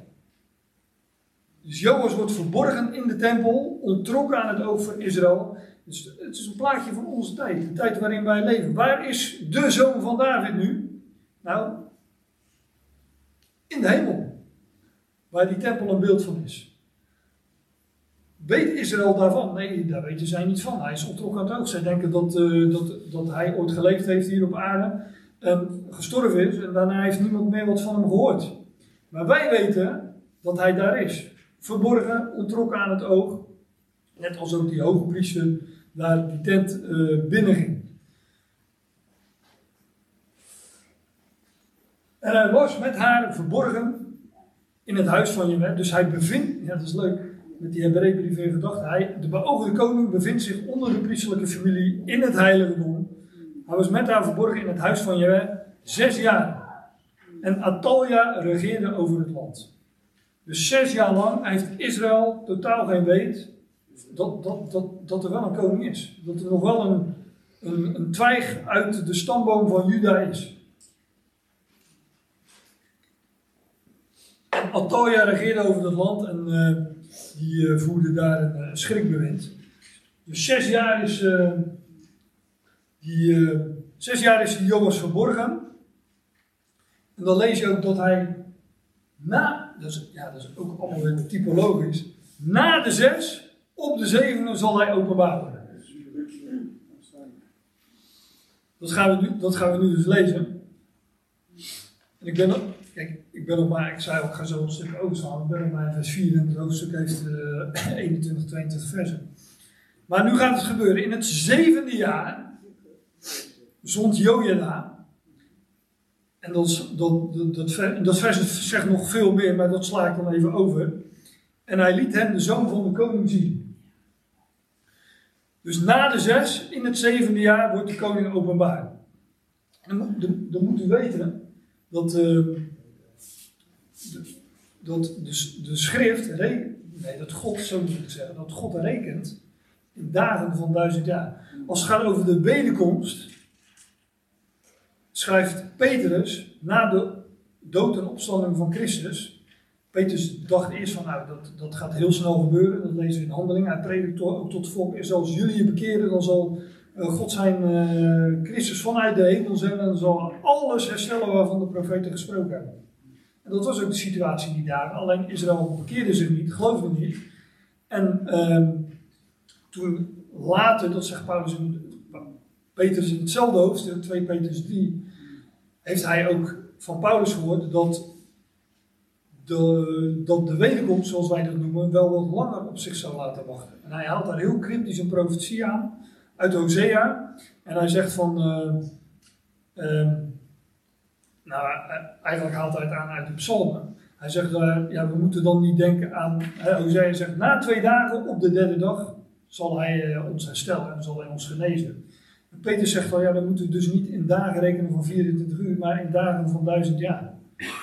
A: Dus Joas wordt verborgen in de tempel, ontrokken aan het oog van Israël. Dus het is een plaatje van onze tijd, de tijd waarin wij leven. Waar is de zoon van David nu? Nou, in de hemel. Waar die tempel een beeld van is. Weet Israël daarvan? Nee, daar weten zij niet van. Hij is ontrokken aan het oog. Zij denken dat, uh, dat, dat hij ooit geleefd heeft hier op aarde. En gestorven is. En daarna heeft niemand meer wat van hem gehoord. Maar wij weten dat hij daar is. Verborgen, ontrokken aan het oog. Net als ook die hoge priester daar die tent uh, binnenging. En hij was met haar verborgen in het huis van Jehovah. Dus hij bevindt, ja dat is leuk, met die Hebreeënbrief in gedachten. Hij, de beoogde koning bevindt zich onder de priestelijke familie in het heiligdom. Hij was met haar verborgen in het huis van Jehovah zes jaar. En Atalja regeerde over het land. Dus zes jaar lang heeft Israël totaal geen weet dat, dat, dat, dat er wel een koning is. Dat er nog wel een, een, een twijg uit de stamboom van Juda is. Atalja regeerde over het land en uh, die uh, voerde daar een uh, schrikbewind. Dus zes jaar is, die, zes jaar is verborgen. En dan lees je ook dat hij na, dat is, ja, dat is ook allemaal weer typologisch, na de zes, op de zevende zal hij openbaar worden. Dat gaan we nu, dat gaan we nu dus lezen. En ik ben nog, kijk, ik ben nog maar, ik zei ook, ik ga zo een stuk overslaan. Ik ben nog maar vers 4 en het hoofdstuk heeft uh, 21, 22 versen. Maar nu gaat het gebeuren. In het zevende jaar zond Jojada en dat, dat, dat, dat, vers zegt nog veel meer, maar dat sla ik dan even over. En hij liet hem de zoon van de koning zien. Dus na de zes, in het zevende jaar, wordt de koning openbaar. En dan, moet u weten dat, uh, dat de, de schrift, nee, dat God, zo moet ik zeggen, dat God rekent in dagen van duizend jaar. Als het gaat over de wederkomst, schrijft Petrus na de dood en opstanding van Christus. Petrus dacht eerst van, nou, dat, dat gaat heel snel gebeuren. Dat lezen we in handelingen. Hij predikt ook tot volk. En als jullie je bekeren, dan zal uh, God zijn uh, Christus vanuit de hemel zijn. En dan zal alles herstellen waarvan de profeten gesproken hebben. En dat was ook de situatie die daar. Alleen Israël bekeerde zich niet, geloofde niet. En uh, toen later, dat zegt Paulus in Petrus in hetzelfde hoofdstuk, 2 Petrus 3, heeft hij ook van Paulus gehoord dat dat de wederkomst, zoals wij dat noemen, wel wat langer op zich zou laten wachten. En hij haalt daar heel cryptisch een profetie aan uit Hosea. En hij zegt van. Uh, uh, nou, eigenlijk haalt hij het aan uit de psalmen. Hij zegt, uh, ja, we moeten dan niet denken aan. Hosea zegt, na twee dagen op de derde dag zal hij eh, ons herstellen en zal hij ons genezen. Peter zegt wel, ja, dan moeten we dus niet in dagen rekenen van 24 uur, maar in dagen van duizend jaar.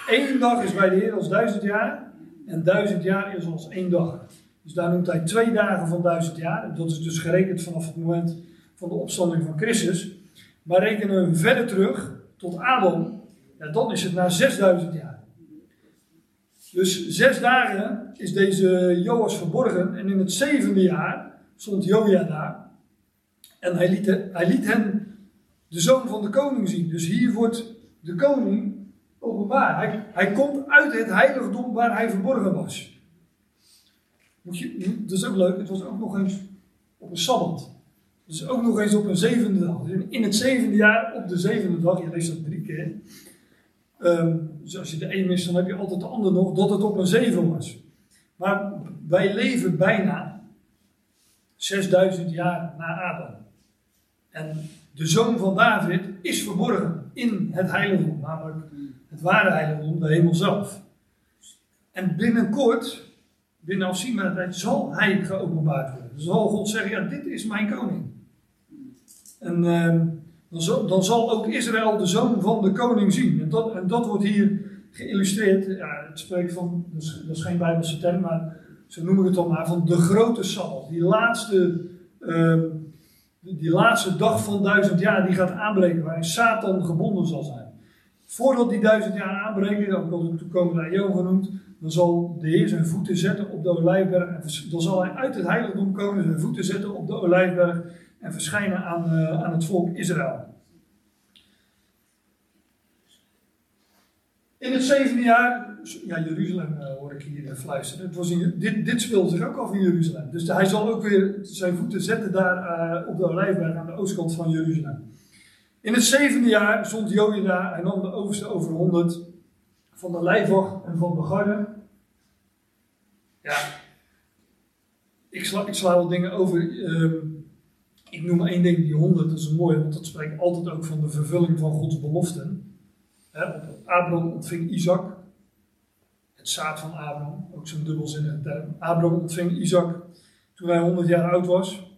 A: Eén dag is bij de Heer als duizend jaar en duizend jaar is als één dag. Dus daar noemt hij twee dagen van duizend jaar. Dat is dus gerekend vanaf het moment van de opstanding van Christus. Maar rekenen we verder terug tot Adam, ja, dan is het na 6000 jaar. Dus zes dagen is deze Joas verborgen en in het zevende jaar stond Joja daar. En hij liet, hij liet hen de zoon van de koning zien. Dus hier wordt de koning openbaar. Hij, hij komt uit het heiligdom waar hij verborgen was. Moet je, dat is ook leuk, het was ook nog eens op een sabbat. Dus ook nog eens op een zevende dag. In het zevende jaar, op de zevende dag, je leest dat drie keer. Um, dus als je de een mist, dan heb je altijd de ander nog, dat het op een zeven was. Maar wij leven bijna 6000 jaar na Adam. En de zoon van David is verborgen in het heiligdom, namelijk het ware heiligdom, de hemel zelf. En binnenkort, binnen afzienbare tijd, zal hij geopenbaard worden. Zal God zeggen, ja, dit is mijn koning. En uh, dan, zal, dan, zal, ook Israël de zoon van de koning zien. En dat, en dat wordt hier geïllustreerd. Ja, het spreekt van, dat is, dat is geen Bijbelse term, maar ze noemen het dan maar van de grote Sal. Die laatste... Uh, die laatste dag van duizend jaar die gaat aanbreken, waarin Satan gebonden zal zijn. Voordat die duizend jaar aanbreken, ook al de toekomende eeuw genoemd, dan zal de Heer zijn voeten zetten op de Olijfberg. En dan zal hij uit het heiligdom komen, zijn voeten zetten op de Olijfberg en verschijnen aan, uh, aan het volk Israël. In het zevende jaar, ja, Jeruzalem uh, hoor ik hier fluisteren. Het was in, dit, dit speelde zich ook af in Jeruzalem. Dus hij zal ook weer zijn voeten zetten daar uh, op de Olijfberg aan de oostkant van Jeruzalem. In het zevende jaar zond Jojada, hij nam de overste over honderd van de lijfwacht en van de garde. Ja, ik sla, ik sla wel dingen over. Uh, ik noem één ding, die honderd, dat is een mooie, want dat spreekt altijd ook van de vervulling van Gods beloften. Abraham ontving Isaac, het zaad van Abraham, ook zo'n dubbelzinnige term. Abraham ontving Isaac toen hij 100 jaar oud was.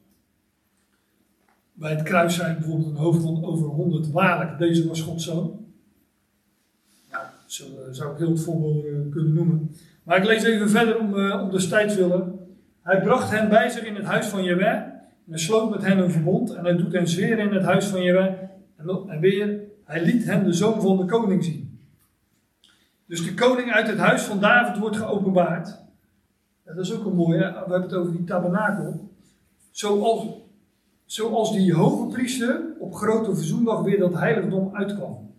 A: Bij het kruis zijn bijvoorbeeld een hoofd van over 100 waarlijk, deze was Gods zoon. Nou, zo eh, zou ik heel het voorbeeld eh, kunnen noemen. Maar ik lees even verder om, uh, om de tijd willen. Hij bracht hen bij zich in het huis van Jewe. En sloot met hen een verbond. En hij doet hen zweren in het huis van Jewe. En weer, hij liet hen de zoon van de koning zien. Dus de koning uit het huis van David wordt geopenbaard. dat is ook een mooie. We hebben het over die tabernakel. Zoals, zoals die hoge priester op grote verzoendag weer dat heiligdom uitkwam.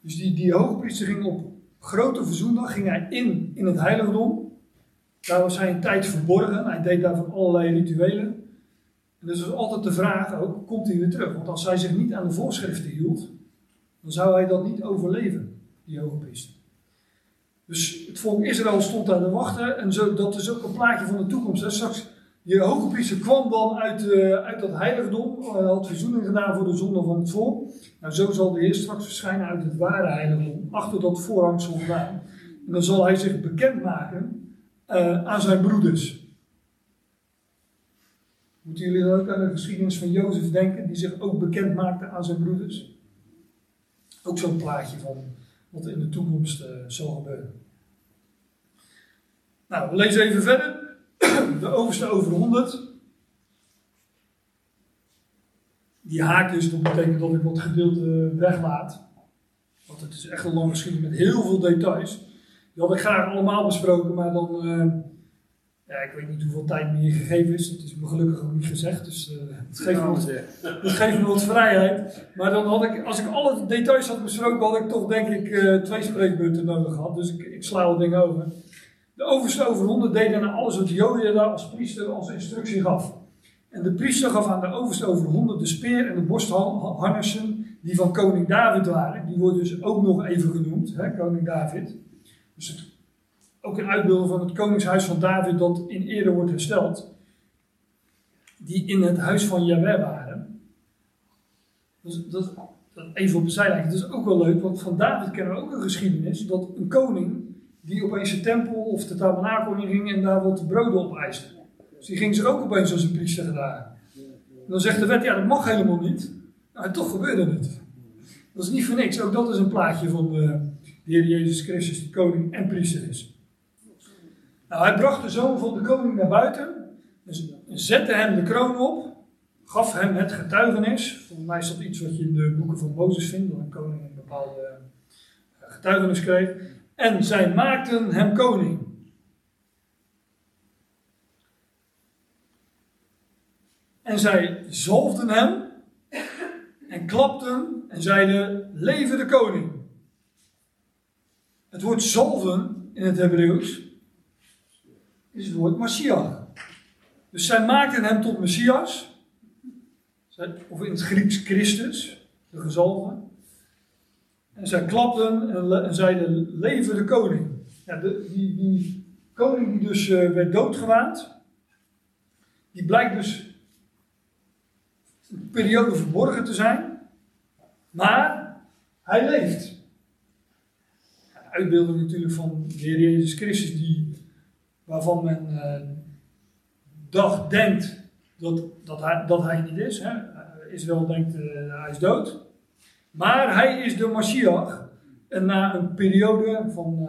A: Dus die, die hoge priester ging op grote verzoendag ging hij in, in het heiligdom. Daar was hij een tijd verborgen. Hij deed daarvan allerlei rituelen. En dus was altijd de vraag ook, komt hij weer terug? Want als hij zich niet aan de voorschriften hield, dan zou hij dat niet overleven, die hoge priester. Dus het volk Israël stond daar te wachten. En zo, dat is ook een plaatje van de toekomst. Hè. Straks, die hoge priester kwam dan uit, uh, uit dat heiligdom. Hij had verzoening gedaan voor de zonde van het volk. Nou, zo zal de Heer straks verschijnen uit het ware heiligdom. Achter dat voorhangsel vandaan. En dan zal hij zich bekendmaken uh, aan zijn broeders. Moeten jullie dan ook aan de geschiedenis van Jozef denken, die zich ook bekend maakte aan zijn broeders? Ook zo'n plaatje van wat in de toekomst uh, zal gebeuren. Nou, we lezen even verder. De overste over 100. Die haak is, dat betekent dat ik wat gedeelte weglaat. Want het is echt een lange geschiedenis met heel veel details. Die had ik graag allemaal besproken, maar dan. Uh, ja, ik weet niet hoeveel tijd me hier gegeven is. Dat is me gelukkig ook niet gezegd. Dus uh, dat, geeft me wat, dat geeft me wat vrijheid. Maar dan had ik, als ik alle details had besproken, had ik toch denk ik uh, twee spreekbeurten nodig gehad. Dus ik, ik sla al dingen over. De overste over honderd deden naar alles wat Jodia als priester als instructie gaf. En de priester gaf aan de overste over honderd de speer en de borstharnessen die van koning David waren. Die worden dus ook nog even genoemd, hè, koning David. Dus het ook een uitbeelding van het koningshuis van David dat in ere wordt hersteld, die in het huis van Jahweh waren. Dus dat, dat, even op de zijlijn. Dat is ook wel leuk, want van David kennen we ook een geschiedenis dat een koning die opeens de tempel of de tabernakel inging en daar wat broden op eiste. Dus die ging ze ook opeens als een priester gedaan. dan zegt de wet, ja dat mag helemaal niet. Nou, toch gebeurde het. Dat is niet voor niks. Ook dat is een plaatje van de Heer Jezus Christus, die koning en priester is. Nou, hij bracht de zoon van de koning naar buiten, dus zette hem de kroon op, gaf hem het getuigenis. Volgens mij is dat iets wat je in de boeken van Mozes vindt, dat een koning een bepaalde eh, getuigenis kreeg. En zij maakten hem koning. En zij zalfden hem en klapten en zeiden: Leven de koning. Het woord zalven in het Hebreeuws is het woord Mashiach. Dus zij maakten hem tot Messias, of in het Grieks Christus, de gezalve. En zij klapten en, zeiden: Leven de koning. Ja, de, die, die, koning die dus uh, werd doodgewaand, die blijkt dus een periode verborgen te zijn, maar hij leeft. Ja, uitbeelding natuurlijk van de Heer Jezus Christus, die waarvan men uh, dacht, denkt dat, dat, hij, dat hij niet is. Hè. Israël denkt, uh, hij is dood. Maar hij is de Mashiach. En na een periode van,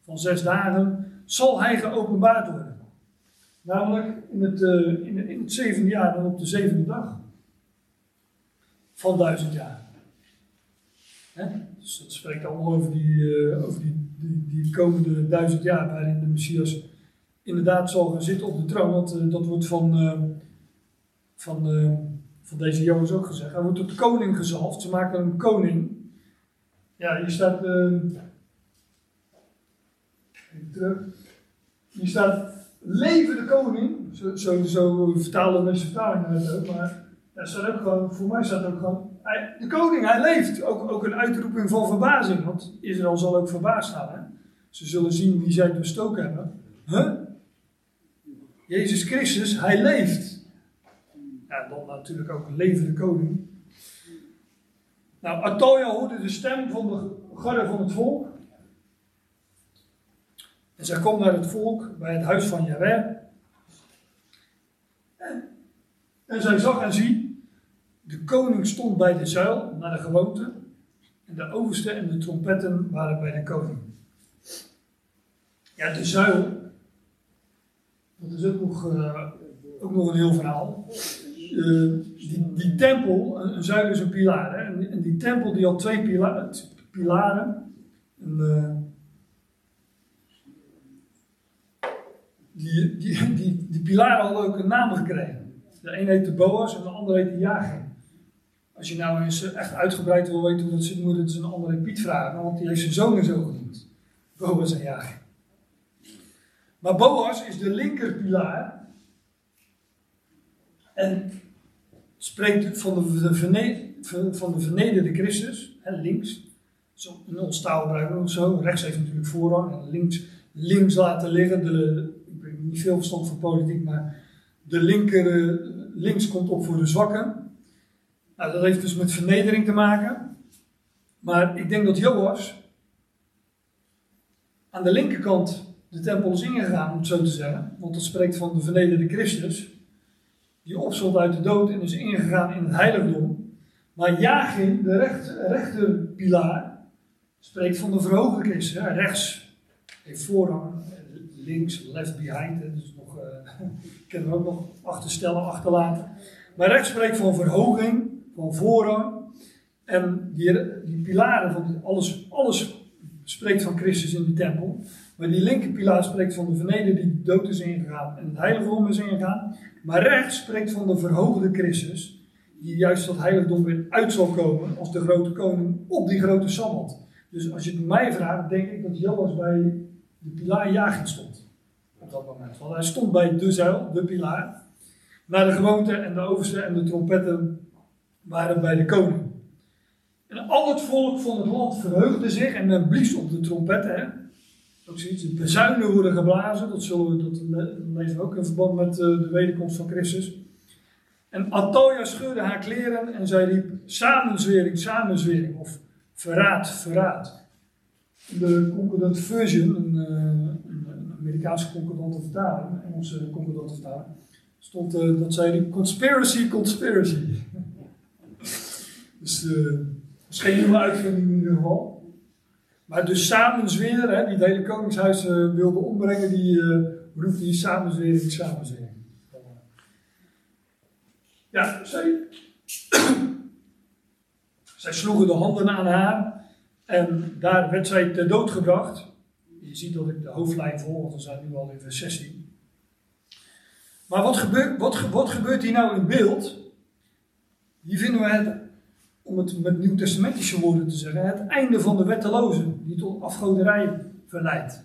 A: van zes dagen zal hij geopenbaard worden. Namelijk in het, in, in het zevende jaar en op de zevende dag. van duizend jaar. Hè? Dus dat spreekt allemaal over die, eh, over die, die, die komende duizend jaar waarin de Messias inderdaad zal gaan zitten op de troon. Want eh, dat wordt van, eh, van, eh, van deze jongens ook gezegd. Hij wordt tot koning gezalfd. Ze maken hem koning. Ja, hier staat. even terug. Hier staat levende koning. Zo, zo, zo vertalen deze vertalingen het. Maar ja, staat ook gewoon, voor mij staat ook gewoon. hij- de koning, hij leeft. Ook, ook een uitroeping van verbazing. Want Israël zal ook verbaasd. Hè? Ze zullen zien wie zij bestoken hebben. Huh? Jezus Christus, hij leeft. Ja, dan natuurlijk ook levende koning. Nou, Atalia hoorde de stem van de garde van het volk. En zij komt naar het volk bij het huis van Jahweh. En, en zij zag en zie, de koning stond bij de zuil, naar de gewoonte. En de overste en de trompetten waren bij de koning. Ja, de zuil, dat is ook nog, eh, ook nog een heel verhaal. Eh, die, die tempel, een, een zuil is een? En, en die tempel die had twee pila pilaren. En, eh, die, die, die, pilaren hadden ook een naam gekregen. De een heette Boas en de ander heette Jagin. Als je nou eens echt uitgebreid wil weten hoe dat zit, moet je eens een andere Piet vragen, want die heeft zijn zonen zo genoemd. Boas en Jagin. Maar Boas is de linkerpilaar. En spreekt van de, de, verne- van de vernederde Christus, hè, links. Zo, in ons taal gebruiken we het zo. Rechts heeft natuurlijk voorrang en links, links laten liggen. De, ik heb niet veel verstand van politiek, maar de linker, eh, links komt op voor de zwakken. Nou, dat heeft dus met vernedering te maken. Maar ik denk dat Joas aan de linkerkant de tempel is ingegaan, om het zo te zeggen. Want dat spreekt van de vernederde Christus. Die opstond uit de dood en is ingegaan in het heiligdom. Maar Jagin, de recht, rechterpilaar, spreekt van de verhoogde Christus. Rechts heeft voorrang, links, left behind. Hè. Dus nog, eh kunnen we ook nog achterstellen, achterlaten. Maar rechts spreekt van verhoging, van voorrang. En die, die pilaren van alles, alles spreekt van Christus in de tempel. Maar die linkerpilaar spreekt van de verneder die dood is ingegaan en het heiligdom is ingegaan. Maar rechts spreekt van de verhoogde Christus, die juist dat heiligdom weer uit zal komen als de grote koning op die grote sabbat. Dus als je het mij vraagt, denk ik dat Joas bij de pilaar Jagin stond. Op dat moment. Want hij stond bij de zuil, de pilaar. Naar de gewoonte en de overste en de trompetten waren bij de koning. En al het volk van het land verheugde zich en men blies op de trompetten. Hè? Ook zoiets, de bezuinen worden geblazen, dat, zullen we, dat ook in verband met eh, de wederkomst van Christus. En Atalia scheurde haar kleren en zij riep samenzwering, samenzwering, of verraad, verraad. De concordant version, een, eh, een, een Amerikaanse concordante vertaling, een Engelse concordante vertaling, stond eh, dat zij riep conspiracy, conspiracy. dus is geen nieuwe uitvinding in ieder geval. Maar dus samenzweren, hè, die het hele koningshuis eh, wilde ombrengen, die eh roept die samenzwering, samenzwering. Ja, zij, zij sloegen de handen aan haar en daar werd zij ter dood gebracht. Je ziet dat ik de hoofdlijn volg, want we zijn nu al in vers 16. Maar wat gebeurt, wat, wat gebeurt hier nou in beeld? Hier vinden we het om het met nieuwtestamentische woorden te zeggen, het einde van de wettelozen die tot afgoderij verleidt.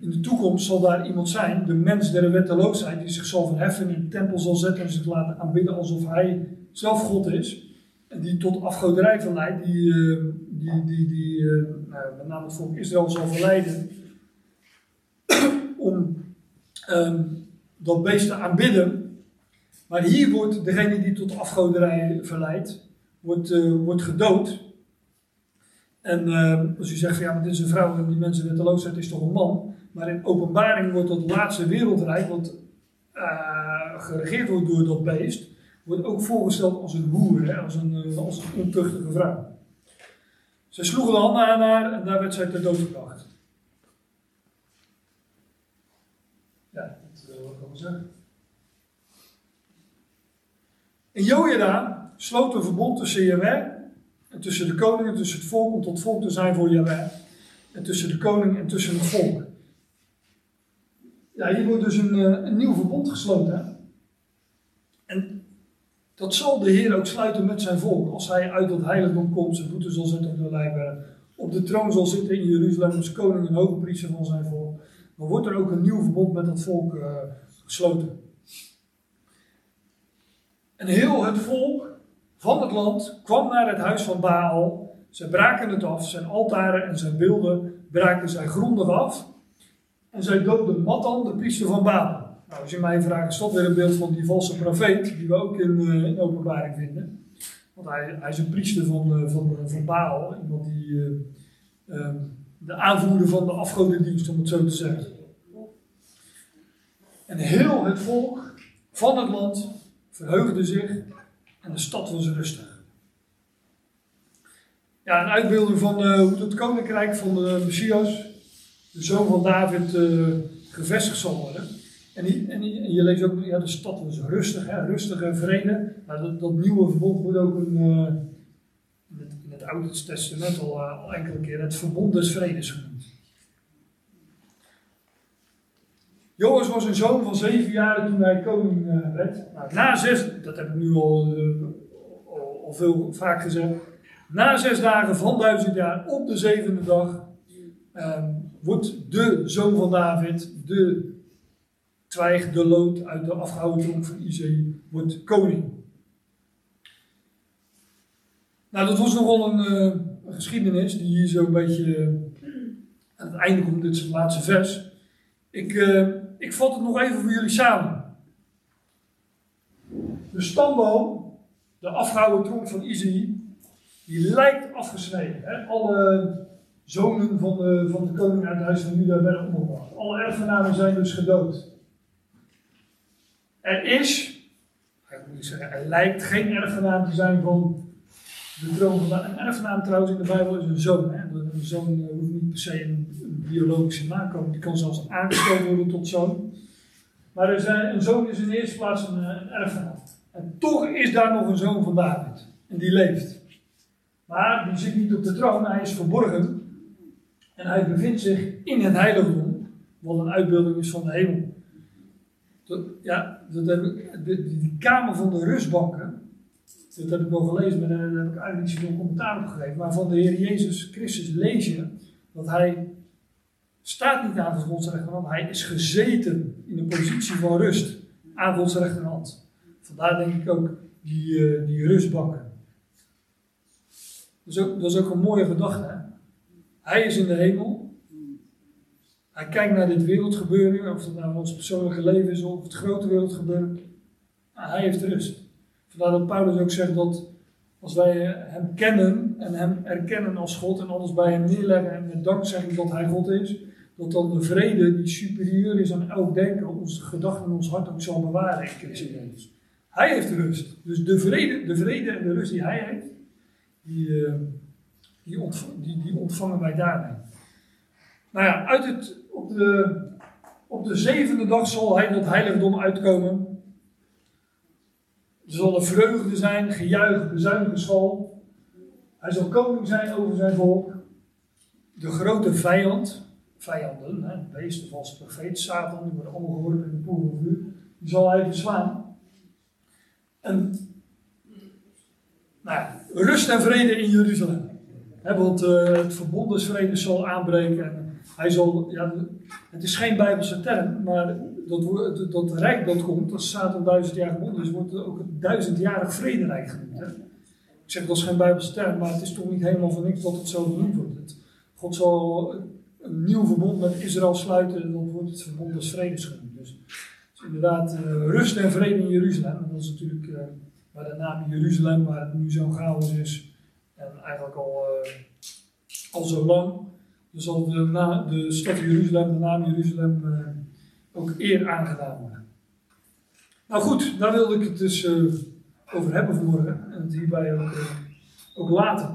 A: In de toekomst zal daar iemand zijn, de mens der wetteloosheid, die zich zal verheffen in de tempel zal zetten en zich laten aanbidden alsof hij zelf God is. En die tot afgoderij verleidt, die, eh, die, die, die eh, nou, met name het volk Israël zal verleiden om ehm, dat beest te aanbidden. Maar hier wordt degene die tot afgoderij verleidt, wordt, eh, wordt gedood. En eh, als u zegt, van, ja, maar dit is een vrouw en die mensen wetteloosheid is toch een man. Maar in openbaring wordt dat laatste wereldrijk, wat eh, geregeerd wordt door dat beest, wordt ook voorgesteld als een hoer, hè, als, een, als een ontuchtige vrouw. Zij sloegen de handen aan haar en daar werd zij ter dood gebracht. Ja, dat wil ik wel zeggen. En Jojada sloot een verbond tussen Jaweh en tussen de koning en tussen het volk om tot volk te zijn voor Jaweh. En tussen de koning en tussen het volk. Ja, hier wordt dus een, eh, een nieuw verbond gesloten. En dat zal de Heer ook sluiten met zijn volk. Als hij uit dat heiligdom komt, zijn voeten zal zetten op de lijfberg, op de troon zal zitten in Jeruzalem als koning en hoge priester van zijn volk. Dan wordt er ook een nieuw verbond met dat volk uh, gesloten. En heel het volk van het land kwam naar het huis van Baal. Ze braken het af, zijn altaren en zijn beelden braken zij grondig af. En zij doodden Matan, de priester van Baal. Nou, als je mij vraagt, is dat weer een beeld van die valse profeet, die we ook in, uh, in openbaring vinden. Want hij, hij is een priester van, uh, van, van Baal, iemand die uh, de aanvoerder van de afgodendienst, om het zo te zeggen. En heel het volk van het land verheugde zich en de stad was rustig. Ja, een uitbeelding van uh, hoe het koninkrijk van de Messias, de zoon van David, uh, gevestigd zal worden. En, die, en, en, je leest ook, ja, de stad was rustig, hè, rustige vrede. Nou, dat, dat, nieuwe verbond wordt ook een, in, het, in, het, Oude Testament al, al enkele keer het verbond des vredes genoemd. Joas was een zoon van zeven jaar toen hij koning uh, werd. Nou, na zes, dat heb ik nu al, uh, al, al, veel vaak gezegd. Na zes dagen van duizend jaar op de zevende dag um, wordt de zoon van David, de twijg, de lood uit de afgehouden tronk van Izee, wordt koning. Nou, dat was nogal een, een geschiedenis die hier zo'n beetje aan het einde komt, dit is het laatste vers. Ik, uh, ik vat het nog even voor jullie samen. De stamboom, de afgehouden tronk van Izei, die lijkt afgesneden. Hè? Alle zonen van de, van de koning uit het huis van Juda werden omgebracht. Alle erfgenamen zijn dus gedood. Er is, ik moet zeggen, er lijkt geen erfgenaam te zijn van de troon van Een erfgenaam trouwens in de Bijbel is een zoon. Hè? Een zoon hoeft niet per se een, biologische nakomer, die kan zelfs aangesteld worden tot zoon. Maar zijn, een zoon is in de eerste plaats een, een erfgenaam. En toch is daar nog een zoon van David. En die leeft. Maar die zit niet op de troon, hij is verborgen. En hij bevindt zich in het heiligdom, wat een uitbeelding is van de hemel. Ja, die kamer van de rustbanken, dat heb ik wel gelezen, maar daar heb ik eigenlijk niet zoveel commentaar op gegeven. Maar van de Heer Jezus Christus lees je dat hij staat niet aan Gods rechterhand, hij is gezeten in een positie van rust aan Gods rechterhand. Vandaar denk ik ook die, uh, die rustbanken. Dat is, ook, dat is ook een mooie gedachte. Hij is in de hemel. Hij kijkt naar dit wereldgebeuren, of het nou ons persoonlijke leven is of het grote wereldgebeuren. Maar hij heeft rust. Vandaar dat Paulus ook zegt dat als wij hem kennen en hem erkennen als God en alles bij hem neerleggen en met dank zeggen dat hij God is, dat dan de vrede die superieur is aan elk denken, onze gedachten en ons hart ook zal bewaren in Christus Jezus. Hij heeft rust. Dus de vrede, de vrede en de rust die hij heeft, die, uh, die, die, die, ontvangen wij daarmee. Nou ja, uit het, op, de, op de zevende dag zal hij tot heiligdom uitkomen. Er zal een vreugde zijn, gejuich, bezuinigenschal. Hij zal koning zijn over zijn volk. De grote vijand, vijanden, hè, beest, de valse profeet, Satan, die worden allemaal gehoord in de poel van vuur, die zal hij verslaan. En nou rust en vrede in Jeruzalem. He, want uh, het verbondensvrede zal aanbreken. En hij zal, ja, het is geen Bijbelse term, maar dat, dat, rijk dat komt, als Satan duizend jaar gebonden is, wordt ook het duizendjarig vrederijk genoemd. Hè? Ik zeg dat is geen Bijbelse term, maar het is toch niet helemaal van niks dat het zo genoemd wordt. God zal een nieuw verbond met Israël sluiten en dan wordt het verbond des vredes genoemd. Dus, dus inderdaad, uh, rust en vrede in Jeruzalem. En dat is natuurlijk uh, bij de naam Jeruzalem, waar het nu zo chaos is. En eigenlijk al, uh, al zo lang. Dus al na, de stad Jeruzalem, de naam Jeruzalem, ook eer aangedaan worden. Nou goed, daar wilde ik het dus over hebben vanmorgen. En het hierbij ook, ook laten.